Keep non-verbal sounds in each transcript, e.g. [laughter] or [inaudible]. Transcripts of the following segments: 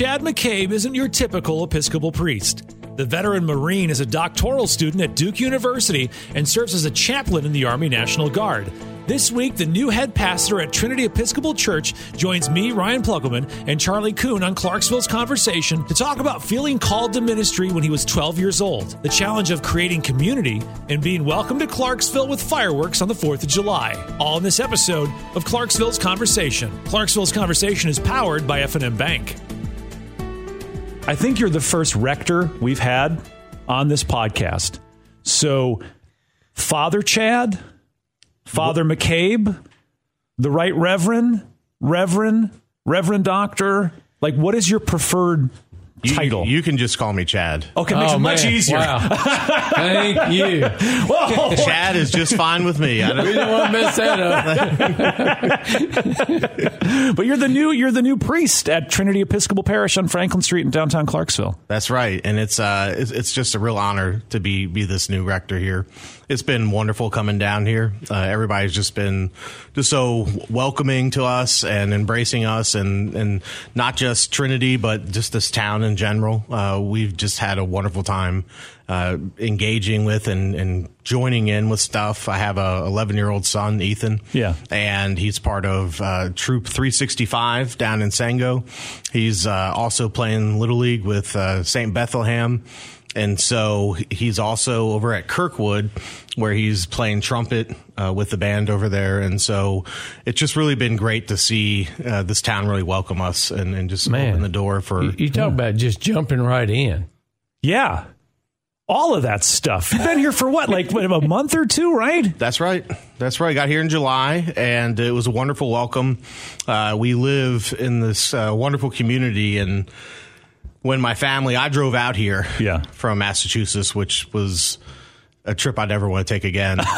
Chad McCabe isn't your typical Episcopal priest. The veteran Marine is a doctoral student at Duke University and serves as a chaplain in the Army National Guard. This week, the new head pastor at Trinity Episcopal Church joins me, Ryan Ploeckelman, and Charlie Koon on Clarksville's Conversation to talk about feeling called to ministry when he was 12 years old, the challenge of creating community, and being welcomed to Clarksville with fireworks on the 4th of July. All in this episode of Clarksville's Conversation. Clarksville's Conversation is powered by F&M Bank. I think you're the first rector we've had on this podcast. So, Father Chad, Father McCabe, the Right Reverend, Reverend, Reverend Doctor. Like, what is your preferred You, title? You can just call me Chad. okay, makes Oh, it much man. easier. Wow. Thank [laughs] you. Whoa. [laughs] Chad is just fine with me. I We don't, didn't want to mess that up. [laughs] but you're the new you're the new priest at Trinity Episcopal Parish on Franklin Street in downtown Clarksville. that's right, and it's uh, it's, it's just a real honor to be be this new rector here. It's been wonderful coming down here. Uh, everybody's just been just so welcoming to us and embracing us, and and not just Trinity, but just this town in general. Uh, we've just had a wonderful time uh, engaging with and, and joining in with stuff. I have a 11 year old son, Ethan. Yeah. and he's part of uh, Troop 365 down in Sango. He's uh, also playing Little League with uh, St. Bethlehem. And so he's also over at Kirkwood, where he's playing trumpet uh, with the band over there. And so it's just really been great to see uh, this town really welcome us and, and just Man. open the door for. You, you talk about just jumping right in. Yeah. All of that stuff. You've been here for what, like what, a month or two, right? That's right. That's right. Got here in July, and it was a wonderful welcome. Uh, we live in this uh, wonderful community, and when my family, I drove out here, Yeah. from Massachusetts, which was a trip I'd never want to take again [laughs]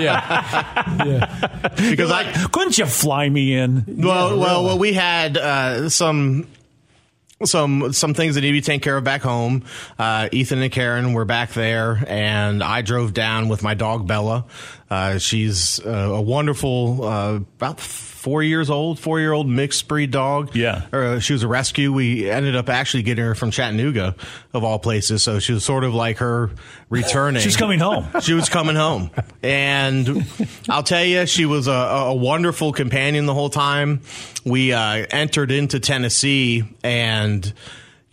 yeah. yeah. because I Couldn't you fly me in? well, well, well, we had uh, some some some things that need to be taken care of back home. Uh, Ethan and Karen were back there, and I drove down with my dog Bella. Uh, she's uh, a wonderful, uh, about four years old, four year old mixed breed dog. Yeah. Uh, she was a rescue. We ended up actually getting her from Chattanooga, of all places. So she was sort of like her returning. She's coming home. [laughs] She was coming home, and I'll tell you, she was a, a wonderful companion the whole time. We uh, entered into Tennessee, and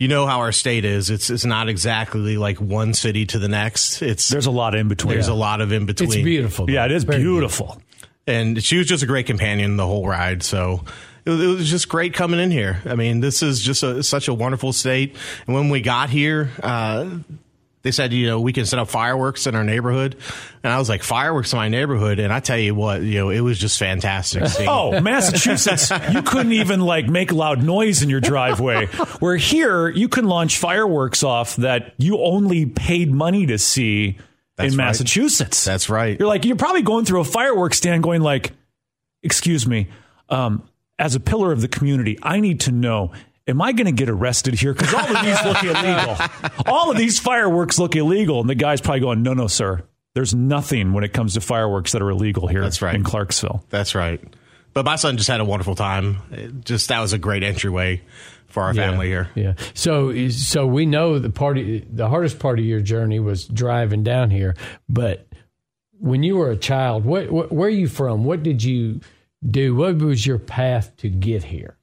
you know how our state is. It's it's not exactly like one city to the next. It's There's a lot in between. there's a lot of in between. It's beautiful. Yeah, it is Very beautiful. and she was just a great companion the whole ride. So. It was, it was just great coming in here. I mean, this is just a, such a wonderful state. And when we got here, uh, they said, you know, we can set up fireworks in our neighborhood. And I was like, fireworks in my neighborhood. And I tell you what, you know, it was just fantastic. [laughs] seeing- Oh, Massachusetts, you couldn't even like make loud noise in your driveway. Where here, you can launch fireworks off that you only paid money to see That's in right. Massachusetts. That's right. You're like, you're probably going through a fireworks stand going like, excuse me, um, as a pillar of the community, I need to know, am I going to get arrested here? Because all of these look [laughs] illegal. All of these fireworks look illegal. And the guy's probably going, no, no, sir. There's nothing when it comes to fireworks that are illegal here That's right. in Clarksville. That's right. But my son just had a wonderful time. It just that was a great entryway for our Yeah. family here. Yeah. So so we know the party the hardest part of your journey was driving down here, but when you were a child, what, what where are you from? What did you do? What was your path to get here?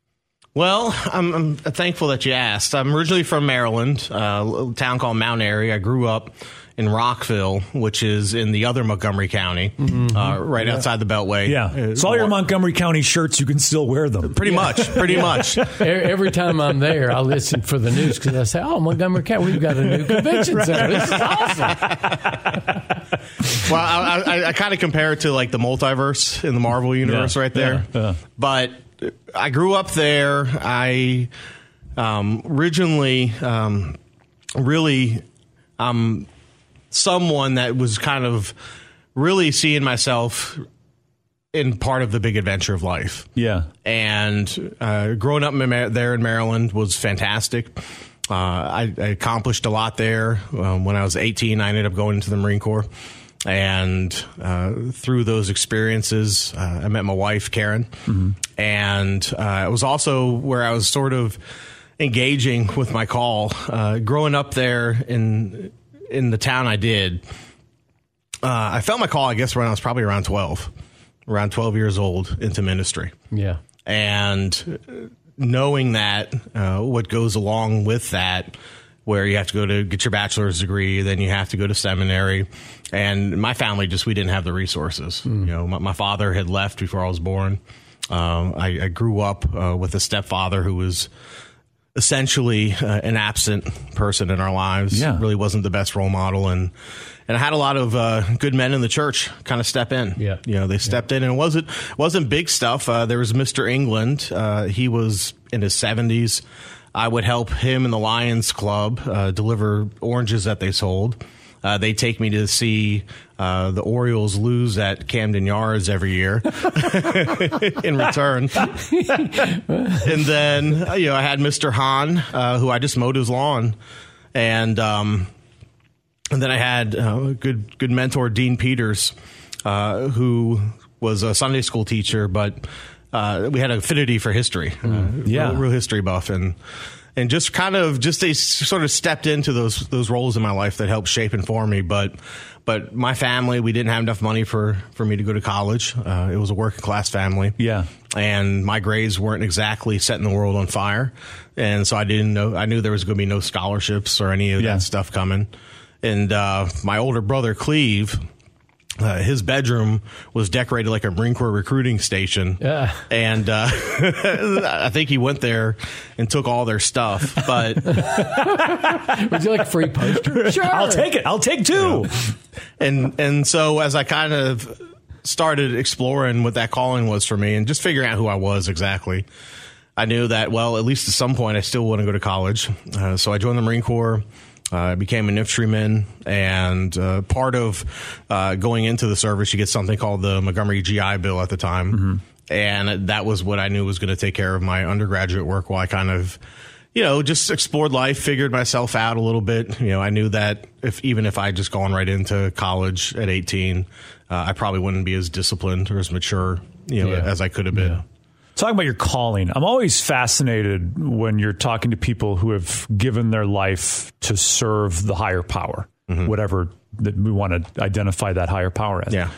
Well, [laughs] I'm, I'm thankful that you asked. I'm originally from Maryland, uh, a little town called Mount Airy. I grew up in Rockville, which is in the other Montgomery County, uh, right outside the Beltway. Yeah. Uh, So all your Montgomery County shirts, you can still wear them. Pretty much, pretty much. [laughs] E- Every time I'm there, I listen for the news because I say, "Oh, Montgomery County, we've got a new convention center. This is awesome." [laughs] Well, I, I, I kind of compare it to like the multiverse in the Marvel universe Yeah, right there. yeah, yeah. But I grew up there. I um, originally um, really um, someone that was kind of really seeing myself in part of the big adventure of life Yeah. and uh, growing up in there in Maryland was fantastic. Uh, I, I accomplished a lot there. Um, when I was 18, I ended up going into the Marine Corps, and uh, through those experiences, uh, I met my wife Karen, and uh, it was also where I was sort of engaging with my call. Uh, growing up there in in the town I did, uh, I felt my call. I guess when I was probably around twelve, around twelve years old into ministry. Yeah. And knowing that, uh, what goes along with that, where you have to go to get your bachelor's degree, then you have to go to seminary. And my family just, we didn't have the resources. Mm. You know, my, my, father had left before I was born. Um, I, I, grew up uh, with a stepfather who was essentially uh, an absent person in our lives. Yeah. Really wasn't the best role model. And, and I had a lot of uh, good men in the church kind of step in. Yeah, you know, they stepped yeah. in, and it wasn't wasn't big stuff. Uh, there was Mister England. Uh, he was in his seventies. I would help him in the Lions Club uh, deliver oranges that they sold. Uh, they take me to see uh, the Orioles lose at Camden Yards every year [laughs] in return. [laughs] and then, you know, I had Mr. Hahn, uh, who I just mowed his lawn. And, um, and then I had uh, a good, good mentor, Dean Peters, uh, who was a Sunday school teacher, but uh, we had affinity for history. Mm, yeah. Real, real history buff. And, and just kind of just they sort of stepped into those those roles in my life that helped shape and form me. But but my family, we didn't have enough money for for me to go to college. Uh, it was a working class family. Yeah, and my grades weren't exactly setting the world on fire, and so I didn't know. I knew there was going to be no scholarships or any of yeah. that stuff coming. And uh, my older brother Cleve, uh, his bedroom was decorated like a Marine Corps recruiting station. Yeah. And uh, [laughs] I think he went there and took all their stuff. But [laughs] would you like free poster? [laughs] Sure, I'll take it. I'll take two. Yeah. And and so as I kind of started exploring what that calling was for me and just figuring out who I was exactly. I knew that, well, at least at some point, I still want to go to college. Uh, so I joined the Marine Corps. Uh, I became an infantryman, and uh, part of uh, going into the service, you get something called the Montgomery GI Bill at the time, mm-hmm. and that was what I knew was going to take care of my undergraduate work. While I kind of, you know, just explored life, figured myself out a little bit. You know, I knew that if even if I just gone right into college at eighteen, uh, I probably wouldn't be as disciplined or as mature, you know, Yeah. as I could have been. Yeah. Talking about your calling, I'm always fascinated when you're talking to people who have given their life to serve the higher power, whatever that we want to identify that higher power as. Yeah.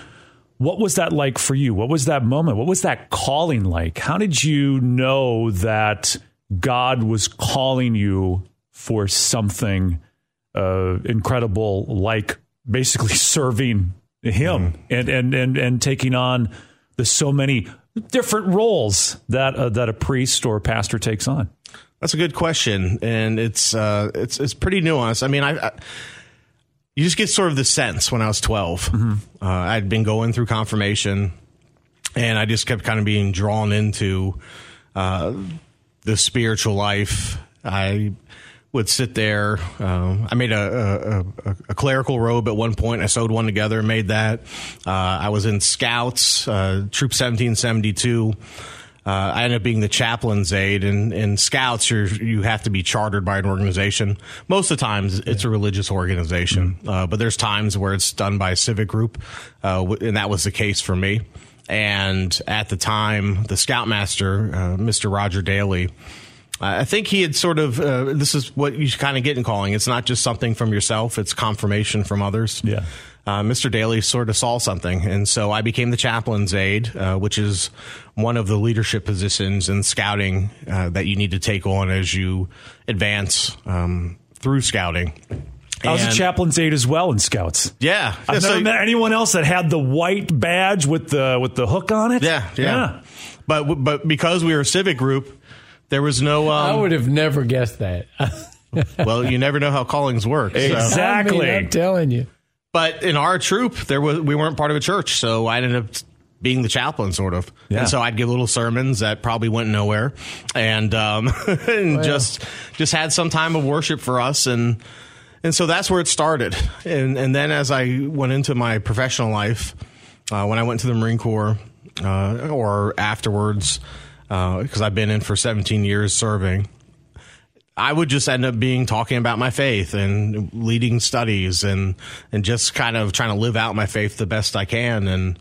What was that like for you? What was that moment? What was that calling like? How did you know that God was calling you for something uh, incredible, like basically [laughs] serving Him and, and and and taking on the so many different roles that uh, that a priest or a pastor takes on? That's a good question, and it's uh, it's it's pretty nuanced. I mean, I, I you just get sort of the sense when I was 12 Uh, I'd been going through confirmation, and I just kept kind of being drawn into uh, the spiritual life. I would sit there. Um, I made a, a, a, clerical robe at one point. I sewed one together and made that. Uh, I was in Scouts, uh, Troop 1772. Uh, I ended up being the chaplain's aide, and in Scouts, you you have to be chartered by an organization. Most of the times, it's a religious organization, uh, but there's times where it's done by a civic group, uh, and that was the case for me. And at the time, the Scoutmaster, uh, Mr. Roger Daly, I think he had sort of. Uh, this is what you kind of get in calling. It's not just something from yourself; it's confirmation from others. Yeah. Uh, Mr. Daly sort of saw something, and so I became the chaplain's aide, uh, which is one of the leadership positions in scouting uh, that you need to take on as you advance um, through scouting. I was a chaplain's aide as well in Scouts. Yeah, I've So- never met anyone else that had the white badge with the with the hook on it. yeah, yeah, But but because we were a civic group, there was no. I Um, would have never guessed that. [laughs] well, you never know how callings work. so- [laughs] Exactly. I am telling you. But in our troop, there was we weren't part of a church, so I ended up being the chaplain, sort of. Yeah. And so I'd give little sermons that probably went nowhere, and um, [laughs] and just just had some time of worship for us, and and so that's where it started. And and then as I went into my professional life, uh, when I went to the Marine Corps, uh, or afterwards, because I've been in for 17 years serving. I would just end up being talking about my faith and leading studies and and just kind of trying to live out my faith the best I can and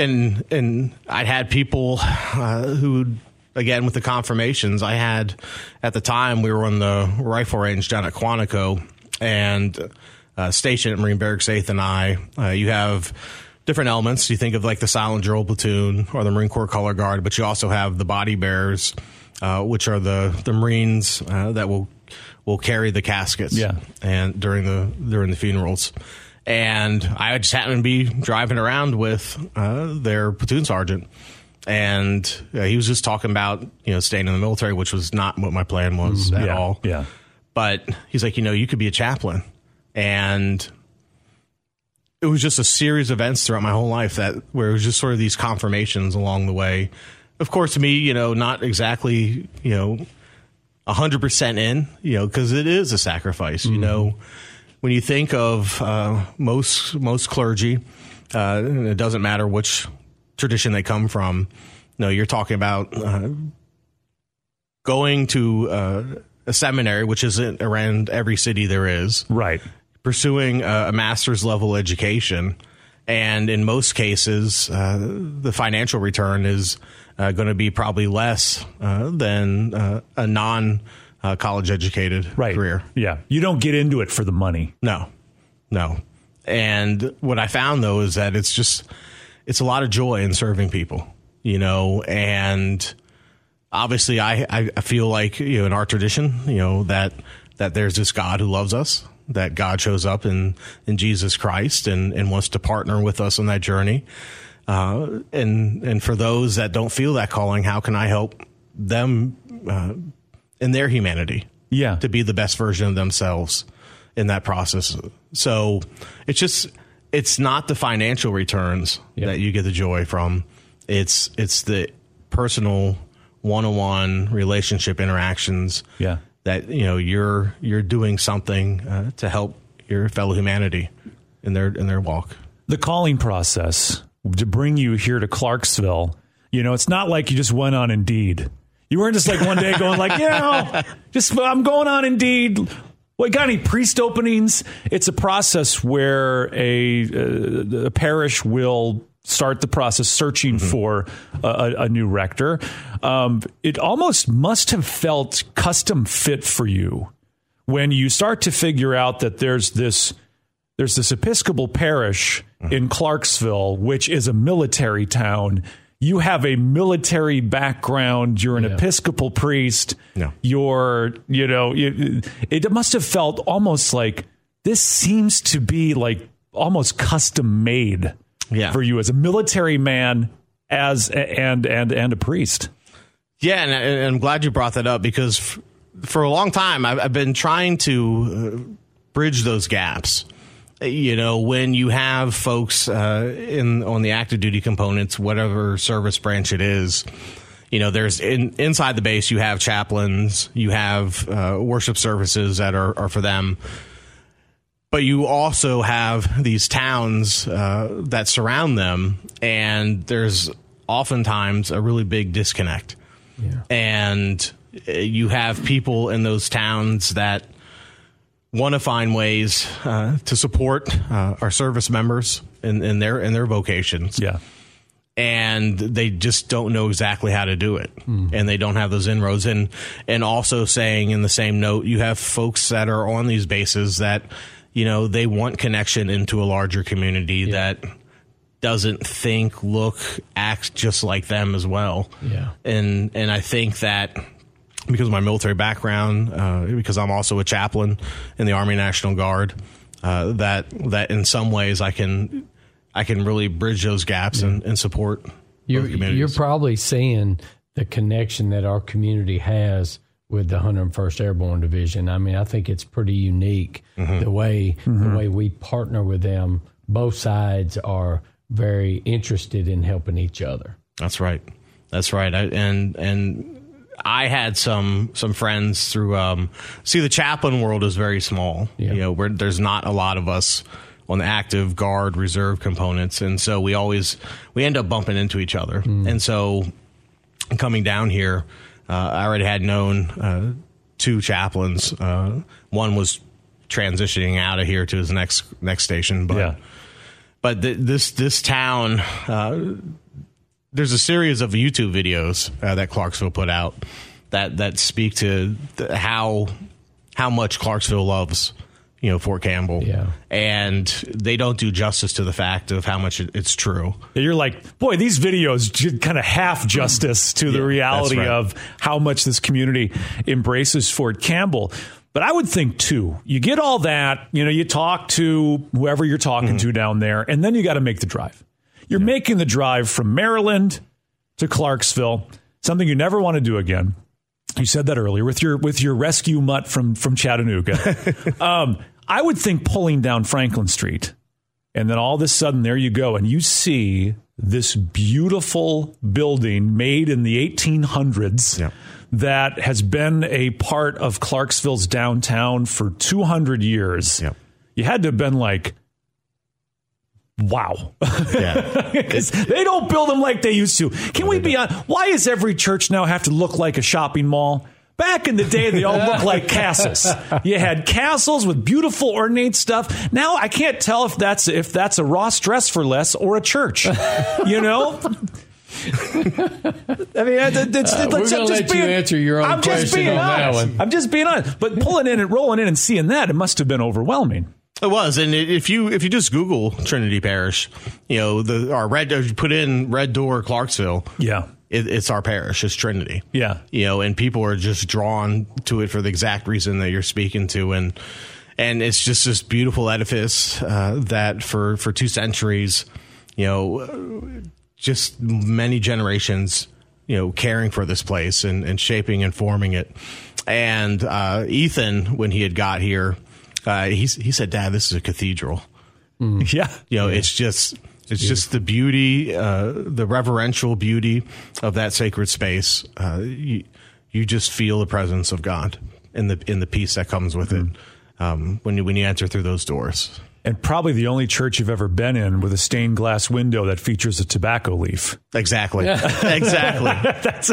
and and I'd had people uh, who, again, with the confirmations, I had at the time we were on the rifle range down at Quantico and uh, stationed at Marine Barracks Eighth and I. Uh, you have different elements. You think of like the Silent Drill Platoon or the Marine Corps Color Guard, but you also have the body bearers, uh, which are the the Marines uh, that will will carry the caskets. Yeah. and during the during the funerals. And I just happened to be driving around with uh, their platoon sergeant, and uh, he was just talking about you know staying in the military, which was not what my plan was at yeah, all. yeah. But he's like, you know, you could be a chaplain, and it was just a series of events throughout my whole life that where it was just sort of these confirmations along the way. Of course, to me, you know, not exactly, you know, hundred percent in, you know, because it is a sacrifice. You know, when you think of uh, most most clergy, uh, it doesn't matter which tradition they come from. No, you're talking about uh, going to uh, a seminary, which isn't around every city there is Right. Pursuing a, a master's level education, and in most cases, uh, the financial return is uh, going to be probably less uh, than uh, a non uh, college educated Right. career. Yeah. You don't get into it for the money. No, no. And what I found though is that it's just it's a lot of joy in serving people, you know, and obviously I, I I feel like you know in our tradition, you know that that there's this God who loves us, that God shows up in in Jesus Christ and and wants to partner with us on that journey. Uh, and and for those that don't feel that calling, how can I help them uh, in their humanity? Yeah. to be the best version of themselves in that process. So it's just it's not the financial returns Yeah. that you get the joy from. It's it's the personal one-on-one relationship interactions Yeah. That you know you're you're doing something uh, to help your fellow humanity in their in their walk. the calling process to bring you here to Clarksville, you know, it's not like you just went on Indeed. You weren't just like one day going like, you know, just I'm going on Indeed. What got any priest openings? It's a process where a, uh, a parish will start the process searching for a, a- new rector. Um, it almost must have felt custom fit for you when you start to figure out that there's this there's this Episcopal parish in Clarksville, which is a military town. You have a military background. You're an Yeah. Episcopal priest. Yeah. You're, you know, you, it must have felt almost like this seems to be like almost custom made Yeah. for you as a military man, as and and and a priest. Yeah, and, and I'm glad you brought that up because f- for a long time I've, I've been trying to uh, bridge those gaps. You know, when you have folks uh, in on the active duty components, whatever service branch it is, you know, there's in, inside the base you have chaplains, you have uh, worship services that are, are for them, but you also have these towns uh, that surround them, and there's oftentimes a really big disconnect. And uh, you have people in those towns that want to find ways uh, to support uh, our service members in, in their in their vocations, Yeah. and they just don't know exactly how to do it, and they don't have those inroads. And and also saying in the same note, you have folks that are on these bases that you know they want connection into a larger community that doesn't think, look, act just like them as well. Yeah. and and I think that because of my military background, uh, because I'm also a chaplain in the Army National Guard, uh, that that in some ways I can I can really bridge those gaps and, and support You're, you're probably seeing the connection that our community has with the 101st Airborne Division. I mean, I think it's pretty unique Mm-hmm. the way the way we partner with them. Both sides are very interested in helping each other. That's right. That's right. I, and and I had some some friends through. Um, see, the chaplain world is very small. Yeah. You know, where there's not a lot of us on the active guard reserve components, and so we always we end up bumping into each other. And so coming down here, I already had known uh, two chaplains. Uh, one was transitioning out of here to his next next station, but Yeah. but th- this this town, uh, there's a series of YouTube videos uh, that Clarksville put out that that speak to the, how how much Clarksville loves you know Fort Campbell. Yeah. and they don't do justice to the fact of how much it, it's true. You're like, boy, these videos did kind of half justice to the Yeah, reality right. of how much this community embraces Fort Campbell. But I would think too, you get all that, you know, you talk to whoever you're talking mm-hmm. to down there, and then you got to make the drive. You're making the drive from Maryland to Clarksville, something you never want to do again. You said that earlier with your with your rescue mutt from from Chattanooga. [laughs] um, I would think pulling down Franklin Street, and then all of a sudden there you go, and you see this beautiful building made in the 1800s Yeah. that has been a part of Clarksville's downtown for 200 years. Yeah. You had to have been like, wow. Yeah, [laughs] they don't build them like they used to. Can we be on? Why does every church now have to look like a shopping mall? Back in the day, they all looked like castles. You had castles with beautiful ornate stuff. Now I can't tell if that's if that's a Ross dress for less or a church. You know. I mean, it's, it's, Uh, we're gonna let you answer your own I'm just question being on that honest. one. I'm just being honest. But pulling in and rolling in and seeing that, it must have been overwhelming. It was, and if you if you just Google Trinity Parish, you know the our red put in Red Door Clarksville, Yeah. it, it's our parish, it's Trinity. Yeah. you know, and people are just drawn to it for the exact reason that you're speaking to, and and it's just this beautiful edifice uh, that for for two centuries, you know, just many generations, you know, caring for this place and, and shaping and forming it. And uh, Ethan, when he had got here, uh, he he said, "Dad, this is a cathedral." [laughs] Yeah. You know, it's just it's just the beauty, uh, the reverential beauty of that sacred space. Uh, you, you just feel the presence of God in the in the peace that comes with it um, when you when you enter through those doors. And probably the only church you've ever been in with a stained glass window that features a tobacco leaf. Exactly, [laughs] exactly. [laughs] That's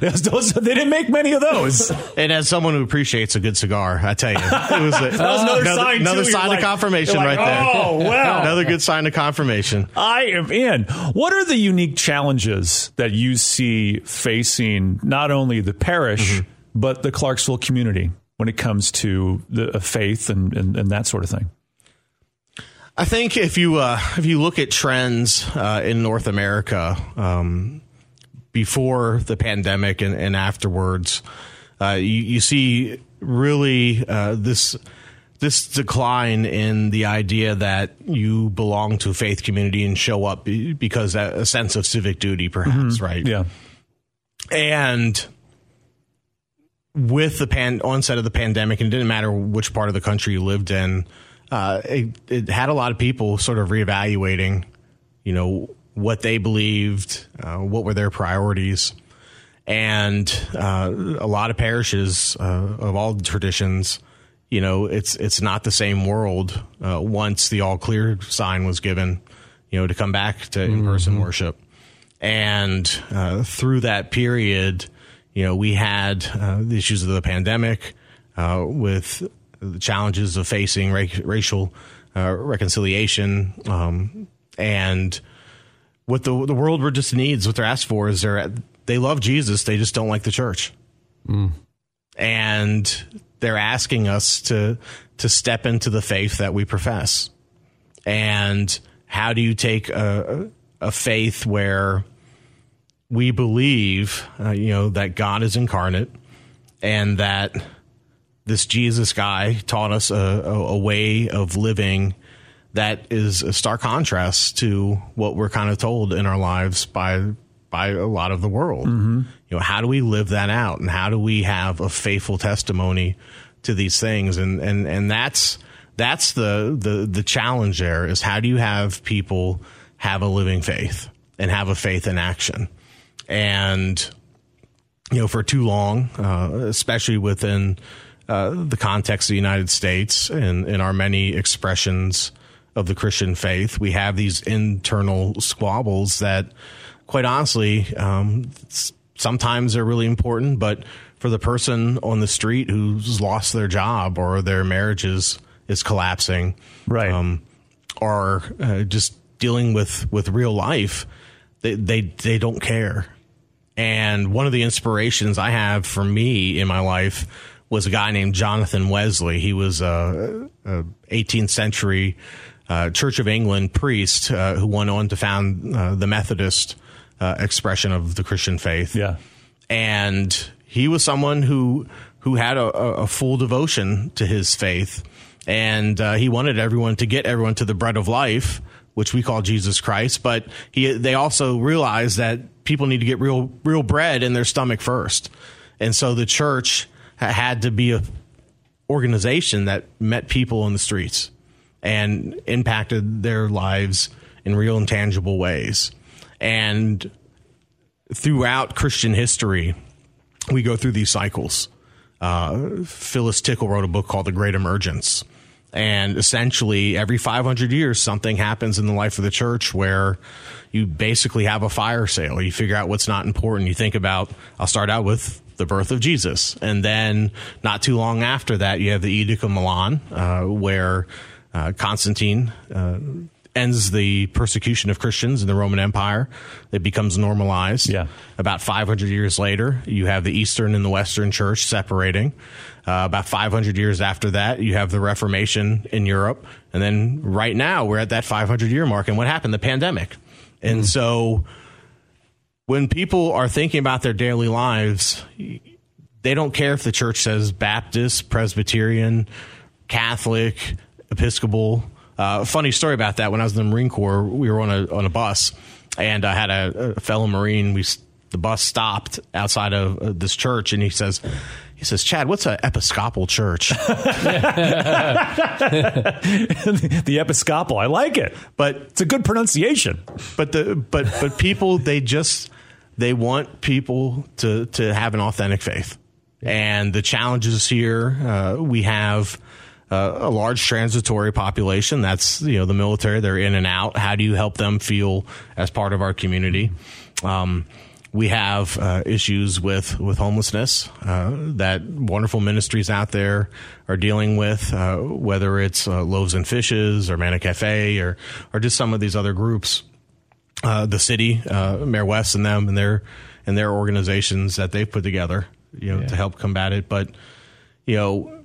those, those, they didn't make many of those. And as someone who appreciates a good cigar, I tell you, it was, a, [laughs] That was another, sign. another too. You're sign like- of confirmation like, right there. Oh wow! Another good sign of confirmation. I am in. What are the unique challenges that you see facing not only the parish but the Clarksville community when it comes to the uh, faith and, and, and that sort of thing? I think if you uh, if you look at trends uh, in North America um, before the pandemic and, and afterwards, uh, you, you see really uh, this this decline in the idea that you belong to a faith community and show up because a sense of civic duty, perhaps, right? Yeah. And with the pan- onset of the pandemic, and it didn't matter which part of the country you lived in, uh, it, it had a lot of people sort of reevaluating, you know, what they believed, uh, what were their priorities. And uh, a lot of parishes uh, of all traditions, you know, it's it's not the same world uh, once the all clear sign was given, you know, to come back to in person worship. And uh, through that period, you know, we had uh, the issues of the pandemic uh, with the challenges of facing ra- racial uh, reconciliation. Um, and what the, the world just needs, what they're asked for is they're, they love Jesus, they just don't like the church. And they're asking us to, to step into the faith that we profess. And how do you take a, a faith where we believe, uh, you know, that God is incarnate and that this Jesus guy taught us a, a, a way of living that is a stark contrast to what we're kind of told in our lives by by a lot of the world. You know, how do we live that out, and how do we have a faithful testimony to these things? And and and that's that's the the the challenge. There is how do you have people have a living faith and have a faith in action, and you know, for too long, uh, especially within uh, the context of the United States and in our many expressions of the Christian faith, we have these internal squabbles that, quite honestly, um, sometimes they're really important, but for the person on the street who's lost their job or their marriage is, is collapsing, Right. um, are uh, just dealing with with real life, they, they they don't care. And one of the inspirations I have for me in my life was a guy named Jonathan Wesley. He was a, a 18th century uh, Church of England priest uh, who went on to found uh, the Methodist uh, expression of the Christian faith. Yeah, and he was someone who who had a, a full devotion to his faith, and uh, he wanted everyone to get everyone to the bread of life, which we call Jesus Christ. But he they also realized that people need to get real real bread in their stomach first, and so the church had to be a organization that met people in the streets and impacted their lives in real and tangible ways. And throughout Christian history, we go through these cycles. Uh, Phyllis Tickle wrote a book called The Great Emergence. And essentially, every 500 years, something happens in the life of the church where you basically have a fire sale. You figure out what's not important. You think about, I'll start out with the birth of Jesus. And then not too long after that, you have the Edict of Milan, uh, where uh, Constantine uh, ends the persecution of Christians in the Roman Empire. It becomes normalized. Yeah. About 500 years later, you have the Eastern and the Western Church separating. Uh, about 500 years after that, you have the Reformation in Europe. And then right now, we're at that 500 year mark. And what happened? The pandemic. And mm. so when people are thinking about their daily lives, they don't care if the church says Baptist, Presbyterian, Catholic, Episcopal. Uh, funny story about that. When I was in the Marine Corps, we were on a on a bus, and I had a, a fellow Marine. We the bus stopped outside of uh, this church, and he says. He says, Chad, what's an Episcopal church? [laughs] [laughs] the Episcopal, I like it, but it's a good pronunciation. But the but but people they just they want people to to have an authentic faith, and the challenges here uh, we have uh, a large transitory population. That's you know the military; they're in and out. How do you help them feel as part of our community? Um, we have uh, issues with with homelessness uh, that wonderful ministries out there are dealing with, uh, whether it's uh, Loaves and Fishes or Manna Cafe or or just some of these other groups. Uh, the city, Mayor West, and them, and their and their organizations that they've put together, you know, yeah. to help combat it. But you know,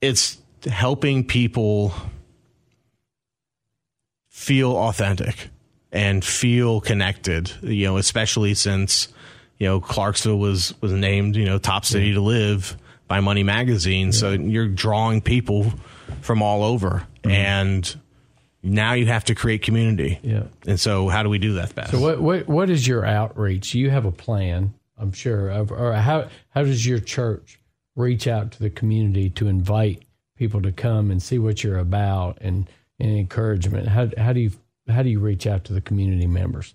it's helping people feel authentic and feel connected, you know, especially since, you know, Clarksville was, was named, you know, top city yeah. to live by Money Magazine. Yeah. So you're drawing people from all over. Mm-hmm. And now you have to create community. Yeah. And so how do we do that best? So what, what, what is your outreach? You have a plan, I'm sure. Of, or how, how does your church reach out to the community to invite people to come and see what you're about and, and encouragement? How, how do you how do you reach out to the community members?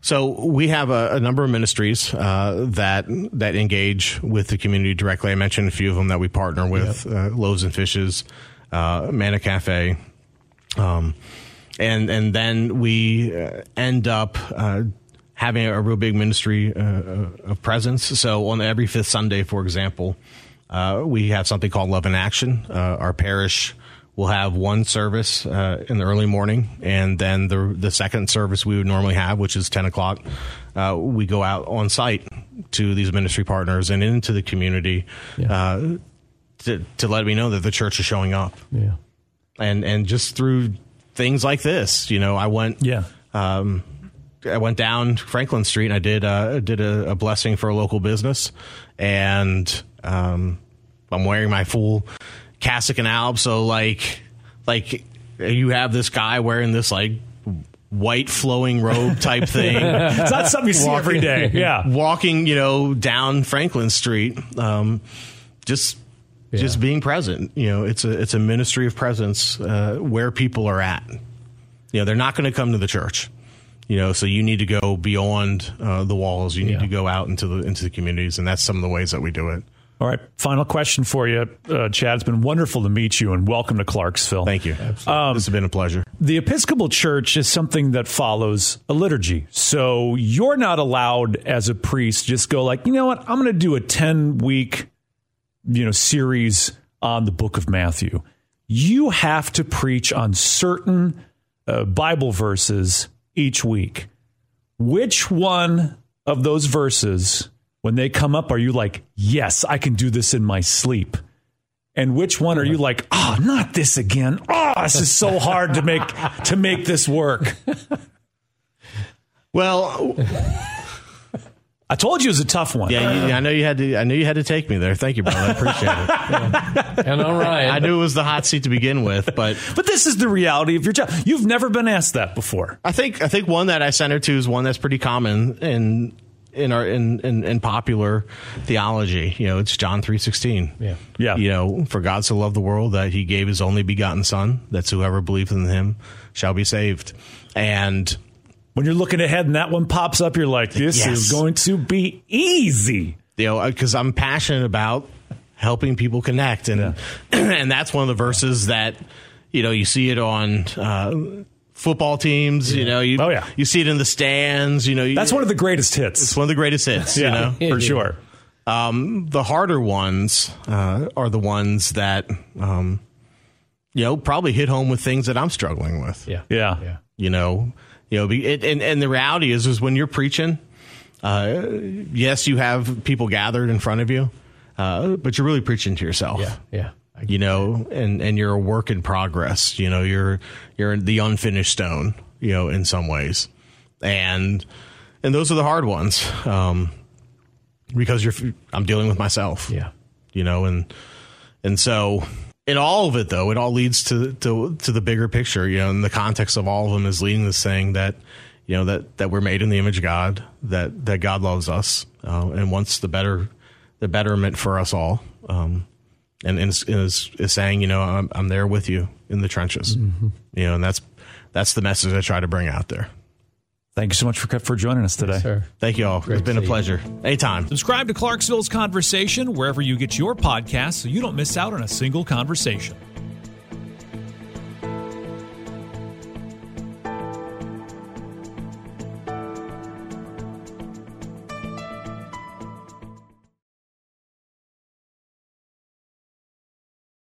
So we have a, a number of ministries uh, that that engage with the community directly. I mentioned a few of them that we partner with: yep. uh, Loaves and Fishes, uh, Manna Cafe, um, and and then we uh, end up uh, having a real big ministry uh, of presence. So on every fifth Sunday, for example, uh, we have something called Love in Action. Uh, our parish will have one service uh, in the early morning, and then the the second service we would normally have, which is ten o'clock. Uh, we go out on site to these ministry partners and into the community yeah. Uh, to to let me know that the church is showing up. Yeah, and and just through things like this, you know, I went. Yeah. Um, I went down Franklin Street and I did uh, did a, a blessing for a local business, and um, I'm wearing my full cassock and alb, so like like you have this guy wearing this like white flowing robe type [laughs] thing. it's not something you see walking, every day. Yeah, walking you know down Franklin Street, um, just. Yeah. Just being present, you know, it's a it's a ministry of presence uh, where people are at. You know, they're not going to come to the church. You know so you need to go beyond uh, the walls. You need yeah. to go out into the into the communities and that's some of the ways that we do it. All right final question for you uh, chad. It's been wonderful to meet you and welcome to clarksville. Thank you. Um, this has been a pleasure. The episcopal church is something that follows a liturgy. So you're not allowed as a priest just go like you know what? I'm going to do a 10 week you know series on the book of matthew you have to preach on certain uh, Bible verses each week. Which one of those verses, when they come up, are you like, yes, I can do this in my sleep? And which one are you like, oh, not this again? Oh, this is so hard to make to make this work. Well, I told you it was a tough one. yeah, you, I know you had to. I knew you had to take me there. Thank you, brother. I appreciate it. And all right. I knew it was the hot seat to begin with, but [laughs] But this is the reality of your job. You've never been asked that before. I think I think one that I center to is one that's pretty common in in our in in, in popular theology. You know, it's John three sixteen. Yeah. Yeah. You know, for God so loved the world that He gave His only begotten Son, that whoever believes in Him shall be saved. And When you're looking ahead and that one pops up, you're like, this Yes. is going to be easy. you know, because I'm passionate about helping people connect, and [clears throat] and that's one of the verses that you know you see it on. Uh, Football teams, you know, you Oh, yeah. you see it in the stands, you know. you- That's one of the greatest hits. It's one of the greatest hits, you know. [laughs] For Yeah. sure. Um, the harder ones uh, are the ones that, um, you know, probably hit home with things that I'm struggling with. Yeah. Yeah. Yeah. You know, you know, it, and and the reality is, is when you're preaching, uh, yes, you have people gathered in front of you, uh, but you're really preaching to yourself. Yeah. Yeah. You know, and and you're a work in progress. You know, you're you're the unfinished stone. You know, in some ways, and and those are the hard ones. Um, because you're, I'm dealing with myself Yeah. you know and and so in all of it though it all leads to to to the bigger picture you know in the context of all of them is leading to saying that you know that that we're made in the image of god that that god loves us uh, and wants the better the betterment for us all um and, and is, is is saying you know i'm i'm there with you in the trenches. You know and that's that's the message i try to bring out there Thank you so much for, for joining us today. Sir. thank you all Great it's been a pleasure. you. pleasure anytime Subscribe to Clarksville's Conversation wherever you get your podcasts so you don't miss out on a single conversation.